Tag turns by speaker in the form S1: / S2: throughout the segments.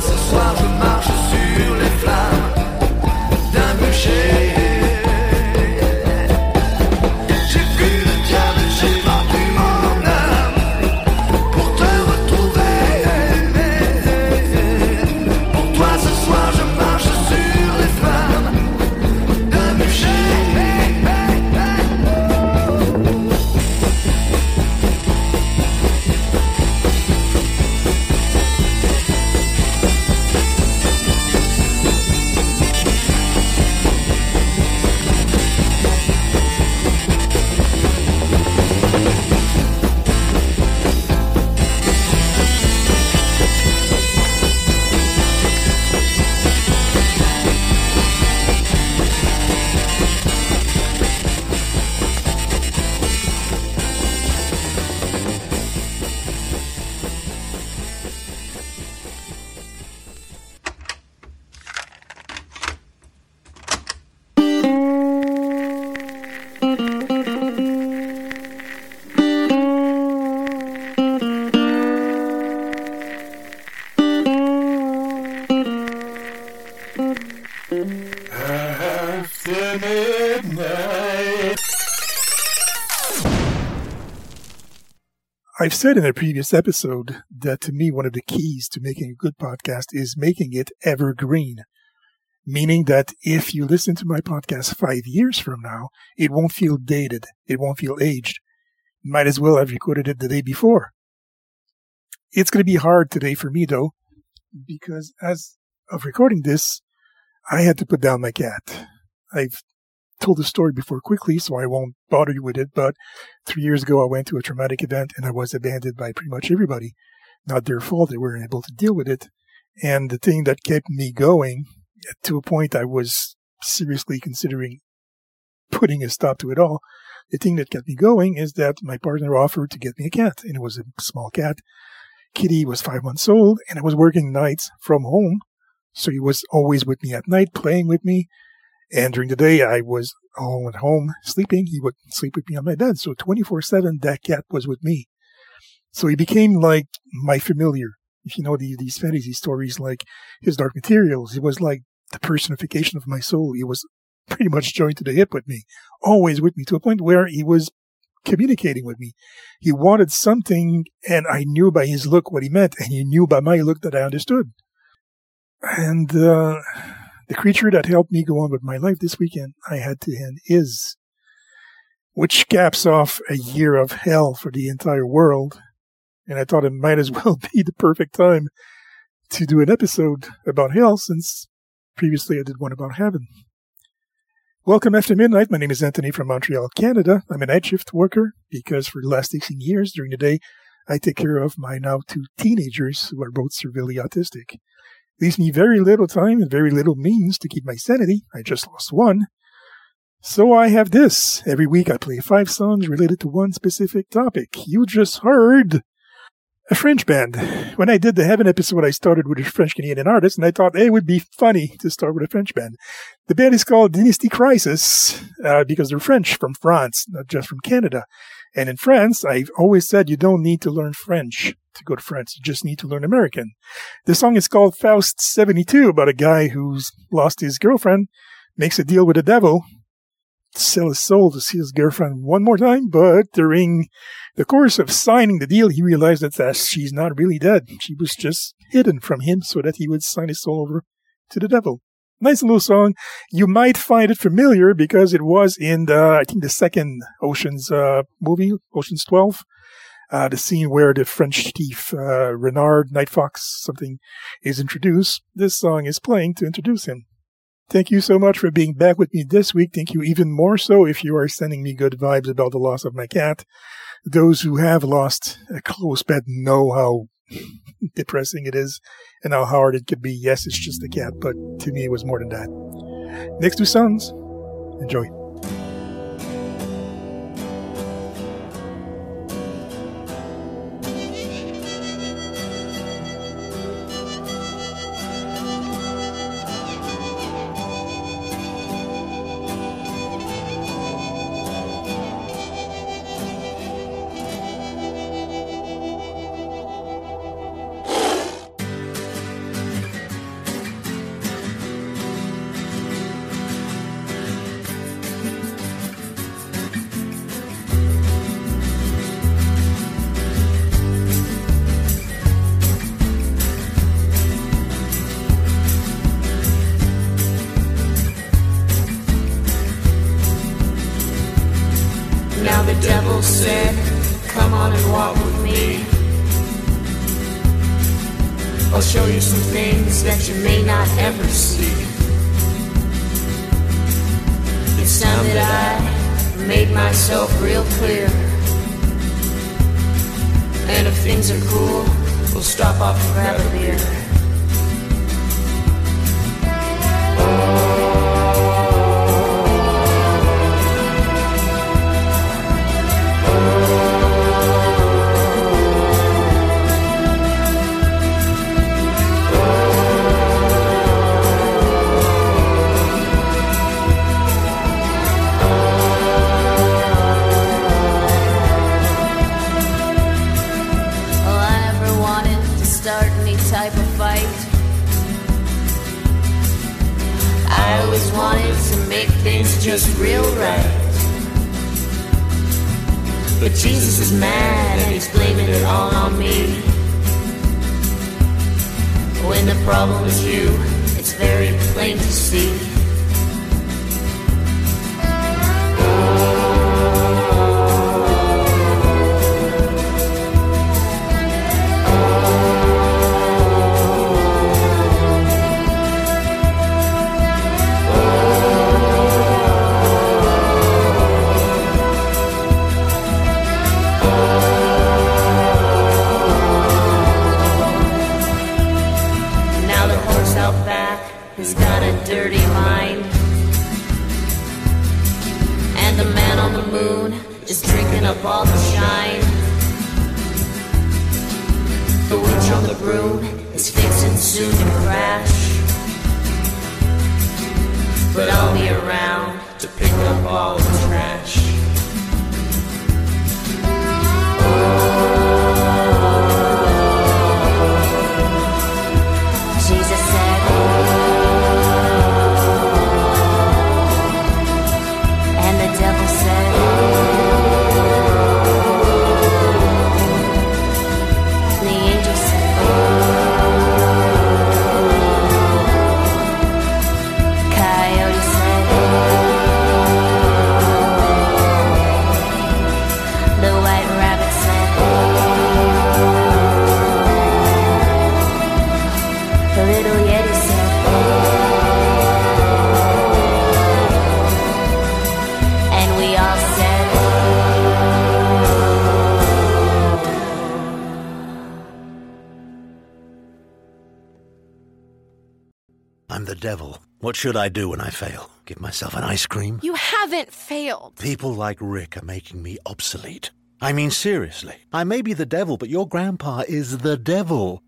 S1: sensual demais.
S2: I've said in a previous episode that to me, one of the keys to making a good podcast is making it evergreen. Meaning that if you listen to my podcast five years from now, it won't feel dated. It won't feel aged. Might as well have recorded it the day before. It's going to be hard today for me though, because as of recording this, I had to put down my cat. I've told the story before quickly, so I won't bother you with it, but three years ago I went to a traumatic event and I was abandoned by pretty much everybody. Not their fault, they weren't able to deal with it. And the thing that kept me going, to a point I was seriously considering putting a stop to it all, the thing that kept me going is that my partner offered to get me a cat, and it was a small cat. Kitty was five months old, and I was working nights from home, so he was always with me at night, playing with me. And during the day, I was all at home sleeping. He would sleep with me on my bed. So 24 7, that cat was with me. So he became like my familiar. If you know the, these fantasy stories like his Dark Materials, he was like the personification of my soul. He was pretty much joined to the hip with me, always with me to a point where he was communicating with me. He wanted something and I knew by his look what he meant and he knew by my look that I understood. And, uh, the creature that helped me go on with my life this weekend, I had to end is, which caps off a year of hell for the entire world. And I thought it might as well be the perfect time to do an episode about hell since previously I did one about heaven. Welcome after midnight. My name is Anthony from Montreal, Canada. I'm a night shift worker because for the last 16 years during the day, I take care of my now two teenagers who are both severely autistic leaves me very little time and very little means to keep my sanity. I just lost one. So I have this. Every week I play five songs related to one specific topic. You just heard a French band. When I did the Heaven episode, I started with a French Canadian artist, and I thought hey, it would be funny to start with a French band. The band is called Dynastie Crisis uh, because they're French from France, not just from Canada. And in France, I've always said you don't need to learn French to go to France. You just need to learn American. The song is called Faust 72 about a guy who's lost his girlfriend, makes a deal with the devil, to sell his soul to see his girlfriend one more time, but during the course of signing the deal, he realized that, that she's not really dead. She was just hidden from him so that he would sign his soul over to the devil. Nice little song. You might find it familiar because it was in the, I think the second Ocean's, uh, movie, Ocean's 12. Uh, the scene where the French thief, uh, Renard, Night Fox, something is introduced. This song is playing to introduce him. Thank you so much for being back with me this week. Thank you even more so if you are sending me good vibes about the loss of my cat. Those who have lost a close pet know how depressing it is and how hard it could be. Yes, it's just a cat, but to me it was more than that. Next two songs. Enjoy.
S3: things are cool, we'll stop off and grab a beer.
S4: What should I do when I fail? Give myself an ice cream?
S5: You haven't failed.
S4: People like Rick are making me obsolete. I mean, seriously. I may be the devil, but your grandpa is the devil.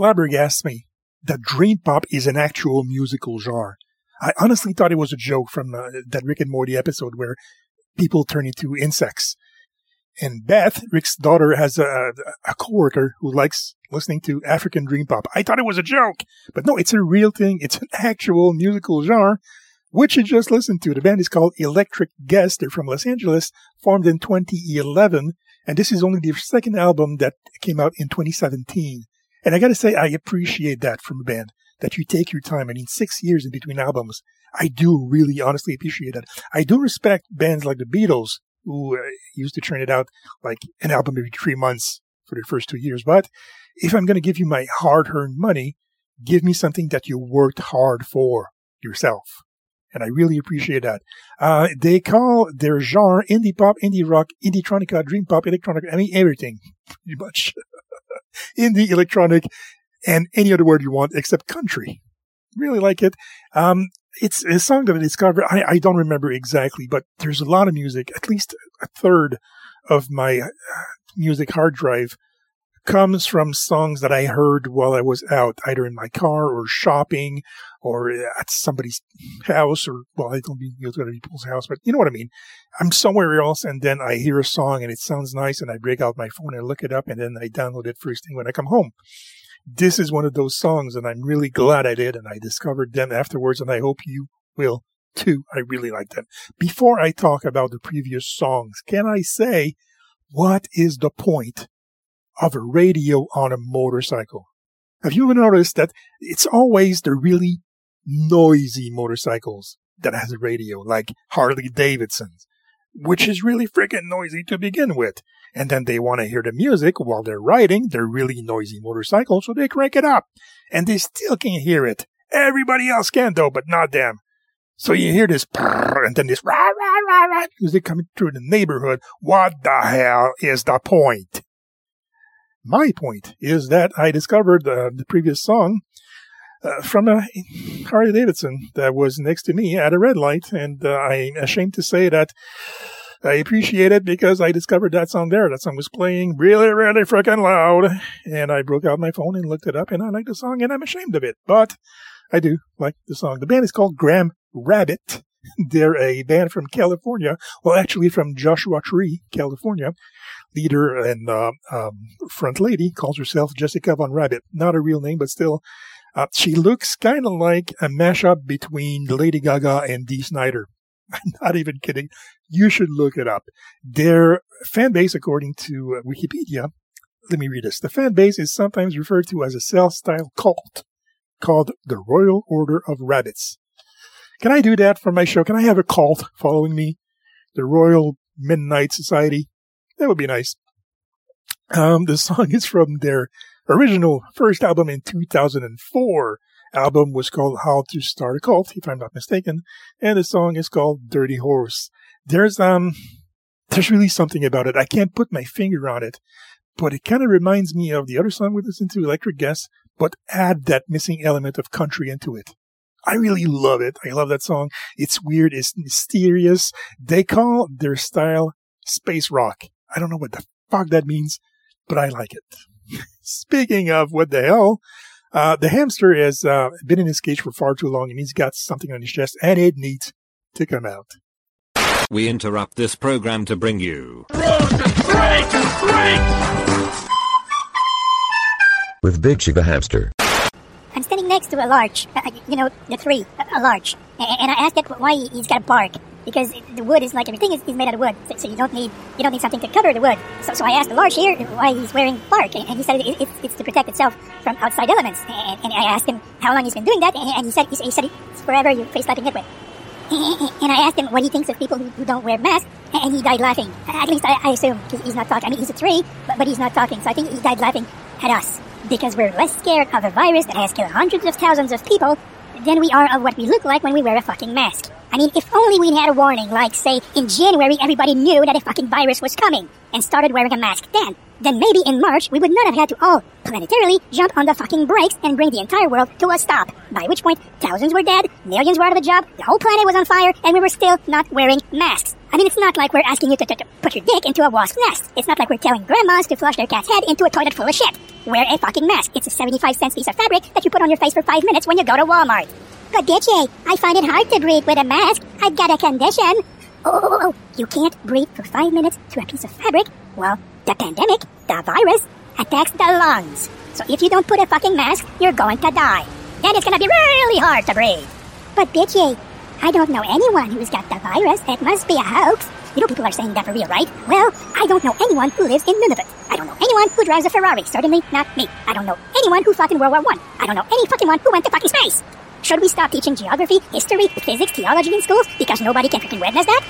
S2: Flabbergasts me that dream pop is an actual musical genre. I honestly thought it was a joke from uh, that Rick and Morty episode where people turn into insects. And Beth, Rick's daughter, has a, a coworker who likes listening to African dream pop. I thought it was a joke, but no, it's a real thing. It's an actual musical genre, which you just listened to. The band is called Electric Guest. They're from Los Angeles, formed in 2011, and this is only their second album that came out in 2017. And I gotta say, I appreciate that from a band that you take your time. I mean, six years in between albums. I do really honestly appreciate that. I do respect bands like the Beatles who uh, used to churn it out like an album every three months for the first two years. But if I'm going to give you my hard earned money, give me something that you worked hard for yourself. And I really appreciate that. Uh, they call their genre indie pop, indie rock, indietronica, dream pop, electronic, I mean, everything pretty much. indie, electronic, and any other word you want except country. Really like it. Um, it's a song that I discovered. I, I don't remember exactly, but there's a lot of music. At least a third of my uh, music hard drive comes from songs that I heard while I was out, either in my car or shopping or uh, at somebody's house or, well, I don't mean it's going to be people's house, but you know what I mean. I'm somewhere else and then I hear a song and it sounds nice and I break out my phone and look it up and then I download it first thing when I come home. This is one of those songs and I'm really glad I did and I discovered them afterwards and I hope you will too. I really like them. Before I talk about the previous songs, can I say what is the point of a radio on a motorcycle. Have you ever noticed that it's always the really noisy motorcycles that has a radio, like Harley Davidson's, which is really freaking noisy to begin with. And then they want to hear the music while they're riding their really noisy motorcycle, so they crank it up. And they still can't hear it. Everybody else can though, but not them. So you hear this and then this rah, rah, rah, rah, music coming through the neighborhood. What the hell is the point? My point is that I discovered uh, the previous song uh, from a Harley Davidson that was next to me at a red light, and uh, I'm ashamed to say that I appreciate it because I discovered that song there. That song was playing really, really freaking loud, and I broke out my phone and looked it up, and I like the song, and I'm ashamed of it, but I do like the song. The band is called Gram Rabbit. They're a band from California, well, actually from Joshua Tree, California leader and uh, um, front lady calls herself Jessica Von Rabbit. Not a real name, but still, uh, she looks kind of like a mashup between Lady Gaga and Dee Snider. I'm not even kidding. You should look it up. Their fan base, according to uh, Wikipedia, let me read this. The fan base is sometimes referred to as a self-style cult called the Royal Order of Rabbits. Can I do that for my show? Can I have a cult following me? The Royal Midnight Society? That would be nice. Um, the song is from their original first album in 2004. Album was called How to Start a Cult, if I'm not mistaken, and the song is called Dirty Horse. There's um, there's really something about it. I can't put my finger on it, but it kind of reminds me of the other song we listened to, Electric Guest, but add that missing element of country into it. I really love it. I love that song. It's weird. It's mysterious. They call their style space rock. I don't know what the fuck that means, but I like it. Speaking of what the hell, uh, the hamster has uh, been in his cage for far too long and he's got something on his chest and it needs to come out.
S5: We interrupt this program to bring you
S6: with Big Chick the hamster.
S7: I'm standing next to a large, uh, you know, the three, a large, and I asked it why he's got a bark because the wood is like everything is, is made out of wood, so, so, you don't need you don't need something to cover the wood. So, so I asked the large here why he's wearing bark, and, he said it, it, it's to protect itself from outside elements. And, and, I asked him how long he's been doing that, and, and he said he, he said it's forever. You face slapping it with. And I asked him what he thinks of people who, who don't wear masks, and he died laughing. At least I, I assume because he's not talking. I mean, he's a tree, but, but he's not talking. So I think he died laughing at us because we're less scared of a virus that has killed hundreds of thousands of people than we are of what we look like when we wear a fucking mask. I mean, if only we'd had a warning, like, say, in January everybody knew that a fucking virus was coming and started wearing a mask then. Then maybe in March we would not have had to all, planetarily, jump on the fucking brakes and bring the entire world to a stop. by which point thousands were dead, millions were out of a job, the whole planet was on fire, and we were still not wearing masks. I mean, it's not like we're asking you to, to, to put your dick into a wasp nest. It's not like we're telling grandmas to flush their cat's head into a toilet full of shit. Wear a fucking mask. It's a 75 cents piece of fabric that you put on your face for five minutes when you go to Walmart. But Bitchy, I find it hard to breathe with a mask. I've got a condition. Oh, oh, oh, oh, oh. you can't breathe for five minutes through a piece of fabric. Well, the pandemic, the virus, attacks the lungs. So if you don't put a fucking mask, you're going to die. Then it's gonna be really hard to breathe. But Bitchy, I don't know anyone who's got the virus. It must be a hoax. You know people are saying that for real, right? Well, I don't know anyone who lives in Nunavut. I don't know anyone who drives a Ferrari. Certainly not me. I don't know anyone who fought in World War One. I. I don't know any fucking one who went to fucking space. Should we stop teaching geography, history, physics, theology in schools because nobody can freaking witness that?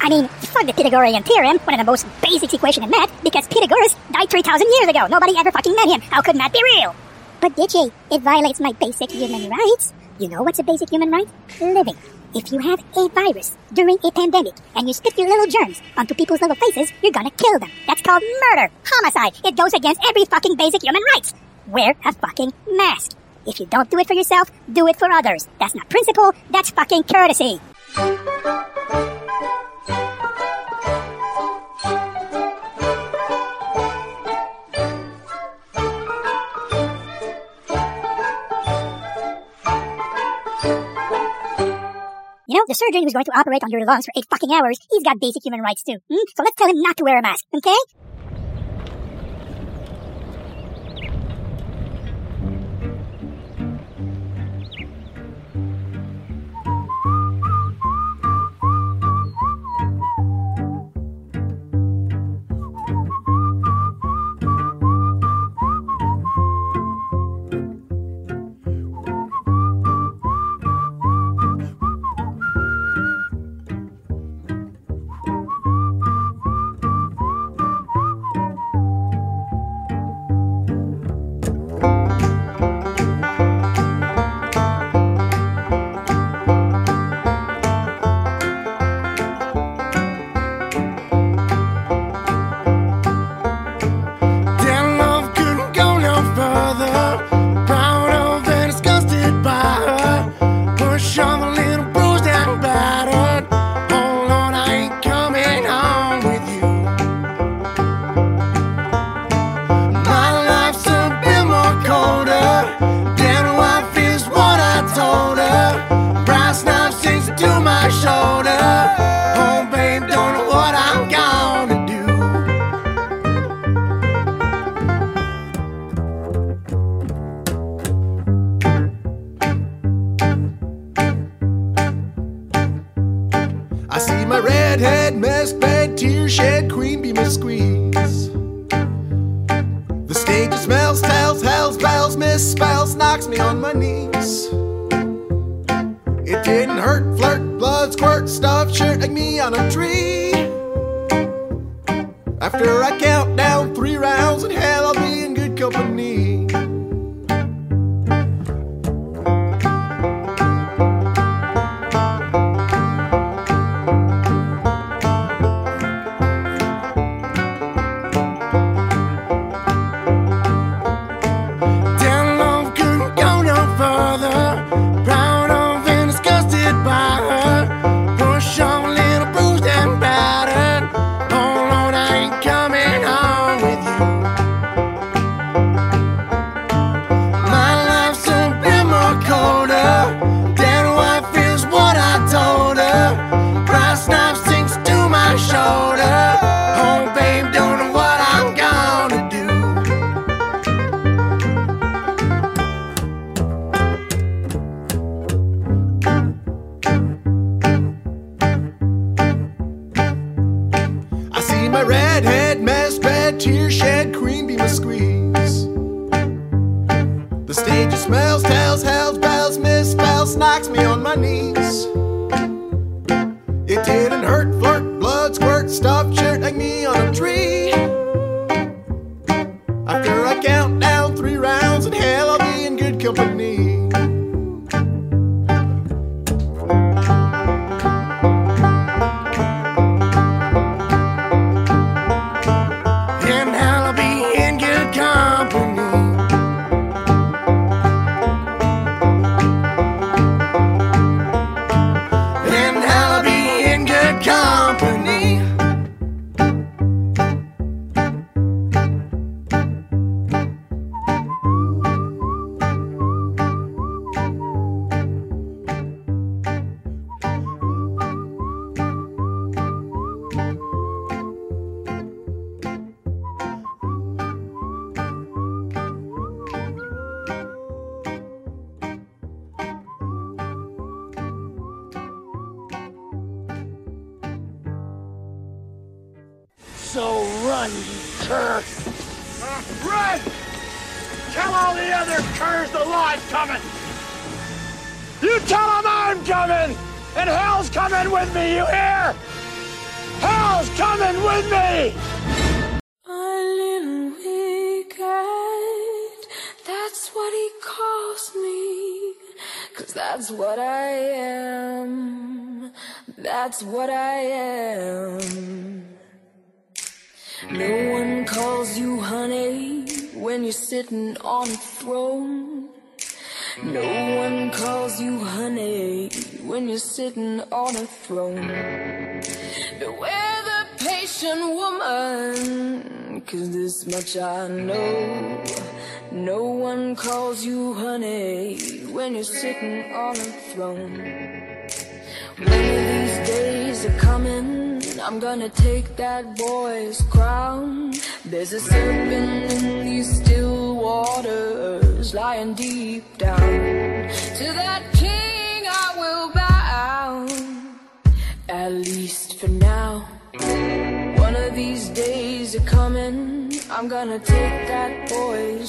S7: I mean, fuck the Pythagorean theorem, one of the most basic equation in math, because Pythagoras died 3,000 years ago. Nobody ever fucking met him. How could math be real? But Ditchy, it violates my basic human rights. You know what's a basic human right? Living. If you have a virus during a pandemic and you spit your little germs onto people's little faces, you're gonna kill them. That's called murder. Homicide. It goes against every fucking basic human rights. Wear a fucking mask. If you don't do it for yourself, do it for others. That's not principle, that's fucking courtesy. The surgeon who's going to operate on your lungs for eight fucking hours, he's got basic human rights too. Hmm? So let's tell him not to wear a mask, okay?
S8: After I count down three rounds in hell. I'll be in good company. Hell's
S9: coming with me, you hear? Hell's coming with me!
S10: My little weekend, that's what he calls me. Cause that's what I am. That's what I am. No one calls you honey when you're sitting on a throne. No one calls you honey when you're sitting on a throne. Beware the patient woman, cause this much I know. No one calls you honey when you're sitting on a throne. One of these days are coming, I'm gonna take that boy's crown. There's a serpent in these waters, lying deep down. To that king I will bow, at least for now. One of these days are coming, I'm gonna take that boy's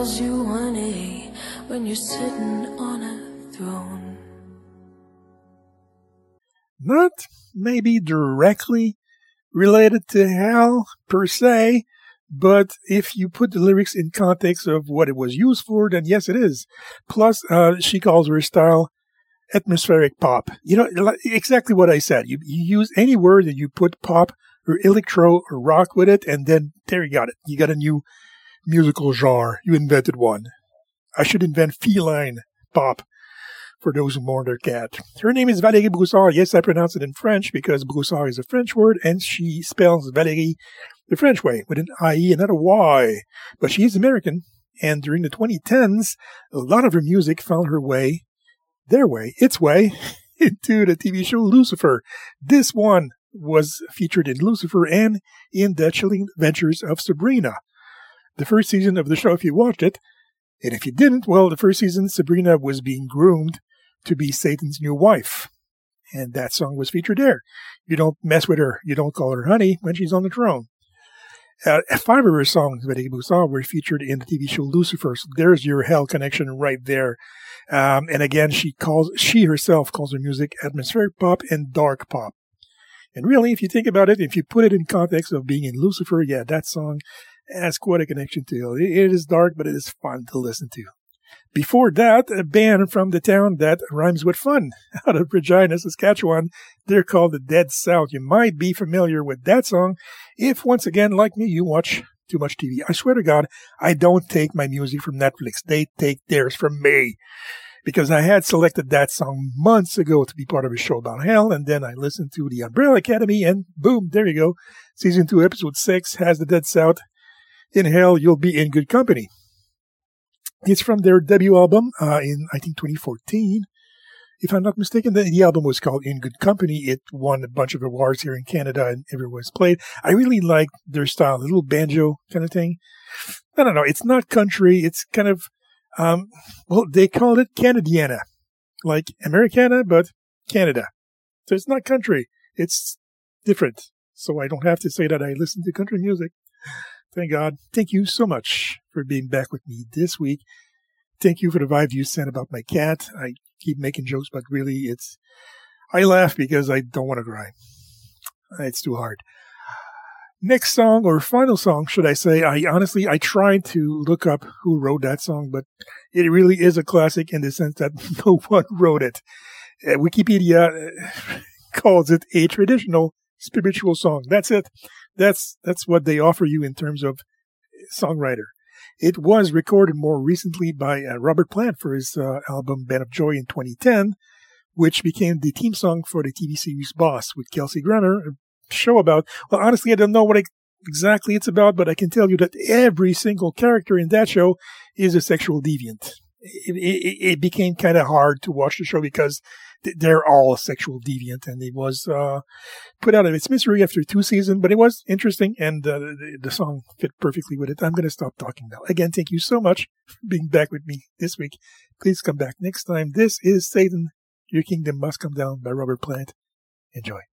S10: calls you honey when you're sitting on a throne.
S2: Not maybe directly related to hell per se, but if you put the lyrics in context of what it was used for, then yes, it is. Plus, uh, she calls her style atmospheric pop. You know, exactly what I said. You, you use any word and you put pop or electro or rock with it, and then there you got it. You got a new musical genre. You invented one. I should invent feline pop for those who mourn their cat. Her name is Valérie Broussard. Yes, I pronounce it in French because Broussard is a French word, and she spells Valérie the French way with an IE and not a Y. But she is American, and during the 2010s, a lot of her music found her way, their way, its way, into the TV show Lucifer. This one was featured in Lucifer and in The Chilling Adventures of Sabrina. The first season of the show, if you watched it, and if you didn't, well, the first season, Sabrina was being groomed to be Satan's new wife. And that song was featured there. You don't mess with her. You don't call her honey when she's on the throne. Uh, five of her songs, Valérie Broussard, were featured in the TV show Lucifer. So there's your hell connection right there. Um, and again, she calls, she herself calls her music atmospheric pop and dark pop. And really, if you think about it, if you put it in context of being in Lucifer, yeah, that song has quite a connection to it. It is dark, but it is fun to listen to. Before that, a band from the town that rhymes with fun out of Regina, Saskatchewan. They're called the Dead South. You might be familiar with that song if, once again, like me, you watch too much TV. I swear to God, I don't take my music from Netflix. They take theirs from me. Because I had selected that song months ago to be part of a show about hell, and then I listened to the Umbrella Academy, and boom, there you go. Season 2, Episode 6 has the Dead South. In hell, you'll be in good company. It's from their debut album uh, in, I think, 2014. If I'm not mistaken, the, the, album was called In Good Company. It won a bunch of awards here in Canada and everywhere it's played. I really like their style, a little banjo kind of thing. I don't know. It's not country. It's kind of, um, well, they called it Canadiana, like Americana, but Canada. So it's not country. It's different. So I don't have to say that I listen to country music. Thank God. Thank you so much for being back with me this week. Thank you for the vibe you sent about my cat. I keep making jokes, but really it's, I laugh because I don't want to cry. It's too hard. Next song or final song, should I say? I honestly, I tried to look up who wrote that song, but it really is a classic in the sense that no one wrote it. Uh, Wikipedia uh, calls it a traditional spiritual song. That's it. That's that's what they offer you in terms of songwriter. It was recorded more recently by uh, Robert Plant for his uh, album Band of Joy in 2010, which became the theme song for the TV series Boss with Kelsey Grammer, a show about, well, honestly, I don't know what it, exactly it's about, but I can tell you that every single character in that show is a sexual deviant. It, it, it became kind of hard to watch the show because they're all sexual deviant, and it was uh, put out of its misery after two seasons, but it was interesting, and uh, the, the, song fit perfectly with it. I'm going to stop talking now. Again, thank you so much for being back with me this week. Please come back next time. This is Satan, Your Kingdom Must Come Down by Robert Plant. Enjoy.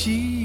S11: keep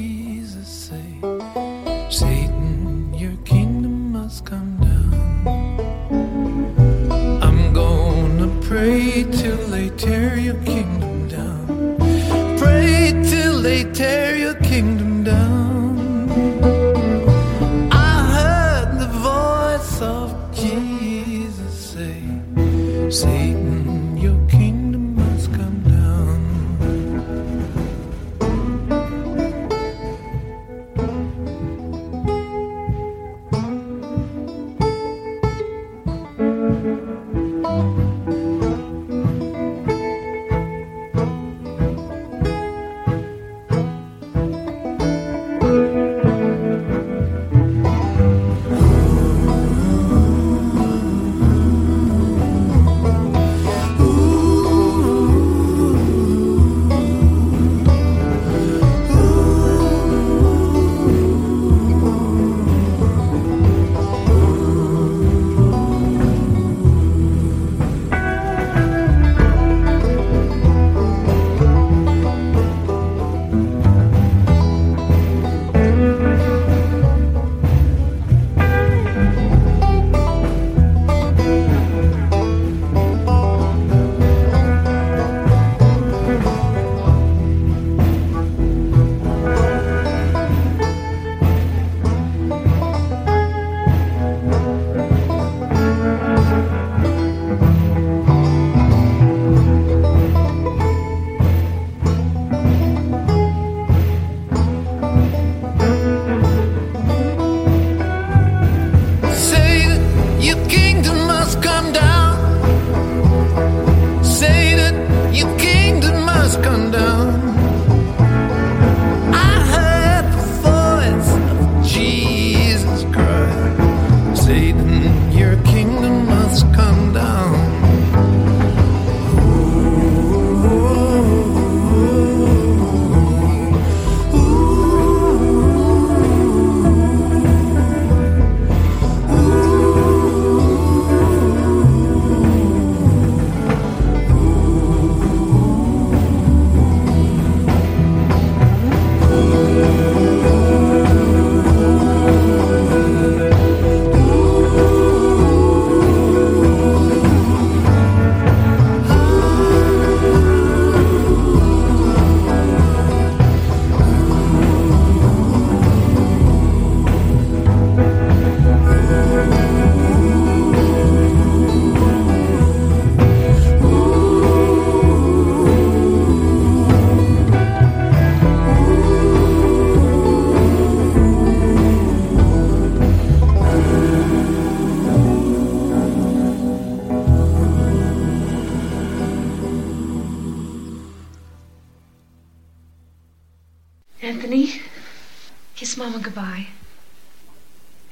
S11: goodbye.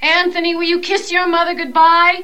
S11: Anthony, will you kiss your mother goodbye?